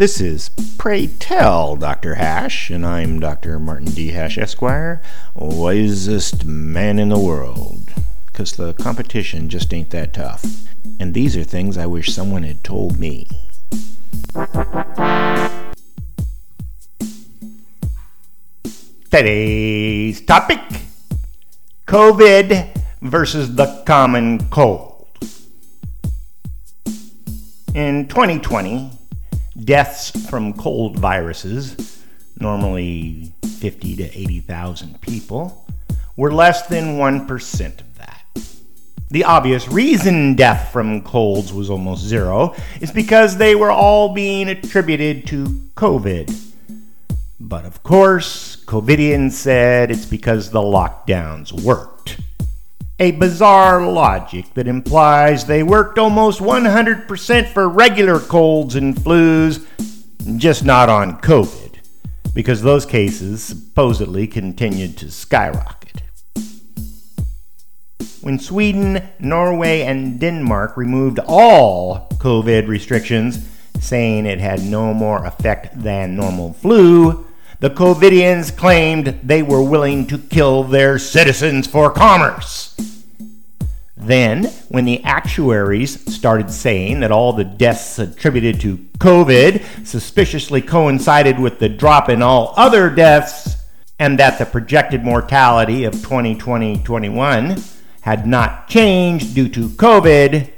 This is Pray Tell Dr. Hash, and I'm Dr. Martin D. Hash, Esquire, wisest man in the world. Because the competition just ain't that tough. And these are things I wish someone had told me. Today's topic COVID versus the common cold. In 2020, deaths from cold viruses, normally 50 to 80,000 people, were less than 1% of that. The obvious reason death from colds was almost zero is because they were all being attributed to COVID. But of course, COVIDians said it's because the lockdowns worked. A bizarre logic that implies they worked almost 100% for regular colds and flus, just not on COVID, because those cases supposedly continued to skyrocket. When Sweden, Norway, and Denmark removed all COVID restrictions, saying it had no more effect than normal flu, the COVIDians claimed they were willing to kill their citizens for commerce. Then, when the actuaries started saying that all the deaths attributed to COVID suspiciously coincided with the drop in all other deaths, and that the projected mortality of 2020 21 had not changed due to COVID,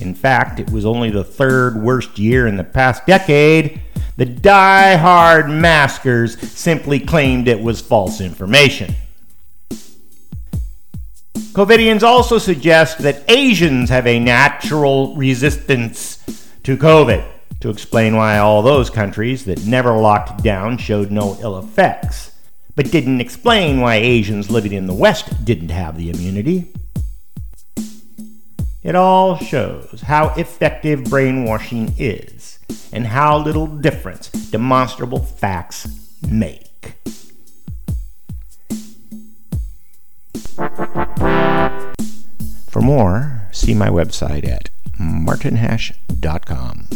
in fact, it was only the third worst year in the past decade, the die-hard maskers simply claimed it was false information. COVIDians also suggest that Asians have a natural resistance to COVID, to explain why all those countries that never locked down showed no ill effects, but didn't explain why Asians living in the West didn't have the immunity. It all shows how effective brainwashing is and how little difference demonstrable facts make. More, see my website at martinhash.com.